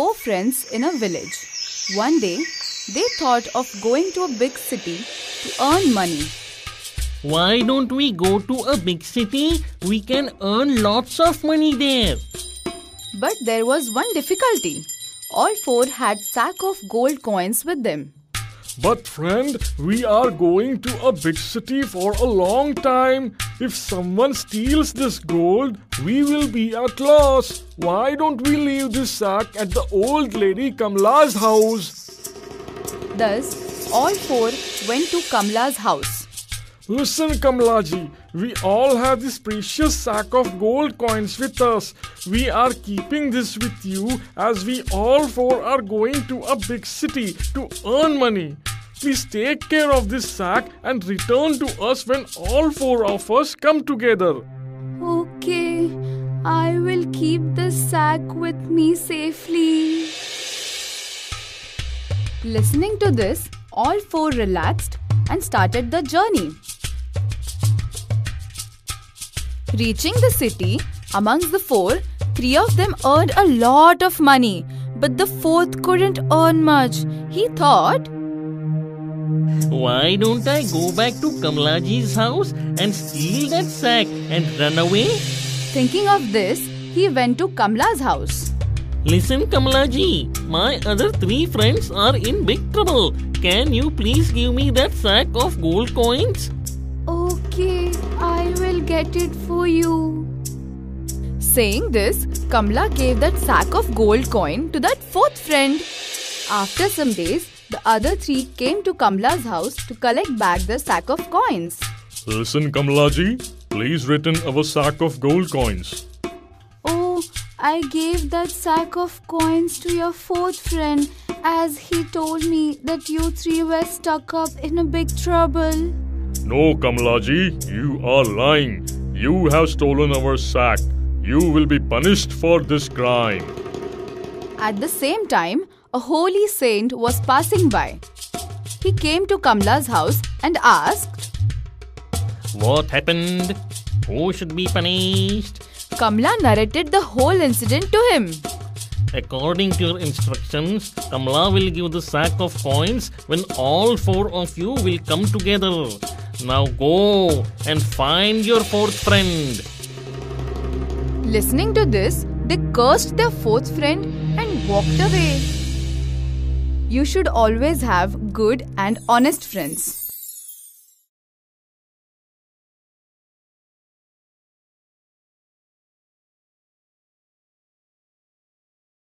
four friends in a village. One day, they thought of going to a big city to earn money. Why don't we go to a big city? We can earn lots of money there. But there was one difficulty. All four had sack of gold coins with them. But friend, we are going to a big city for a long time. If someone steals this gold, we will be at loss. Why don't we leave this sack at the old lady Kamla's house? Thus, all four went to Kamla's house. Listen, Kamlaji, we all have this precious sack of gold coins with us. We are keeping this with you as we all four are going to a big city to earn money. Please take care of this sack and return to us when all four of us come together. Okay, I will keep the sack with me safely. Listening to this, all four relaxed and started the journey. Reaching the city, amongst the four, three of them earned a lot of money, but the fourth couldn't earn much. He thought, Why don't I go back to Kamlaji's house and steal that sack and run away? thinking of this, he went to Kamla's house. Listen, Kamlaji, my other three friends are in big trouble. Can you please give me that sack of gold coins? I will get it for you. Saying this, Kamla gave that sack of gold coin to that fourth friend. After some days, the other three came to Kamla's house to collect back the sack of coins. Listen, Kamlaji, please return our sack of gold coins. Oh, I gave that sack of coins to your fourth friend as he told me that you three were stuck up in a big trouble. No, Kamlaji, you are lying. You have stolen our sack. You will be punished for this crime. At the same time, a holy saint was passing by. He came to Kamla's house and asked, What happened? Who should be punished? Kamla narrated the whole incident to him. According to your instructions, Kamla will give the sack of coins when all four of you will come together. Now go and find your fourth friend. Listening to this, they cursed their fourth friend and walked away. You should always have good and honest friends.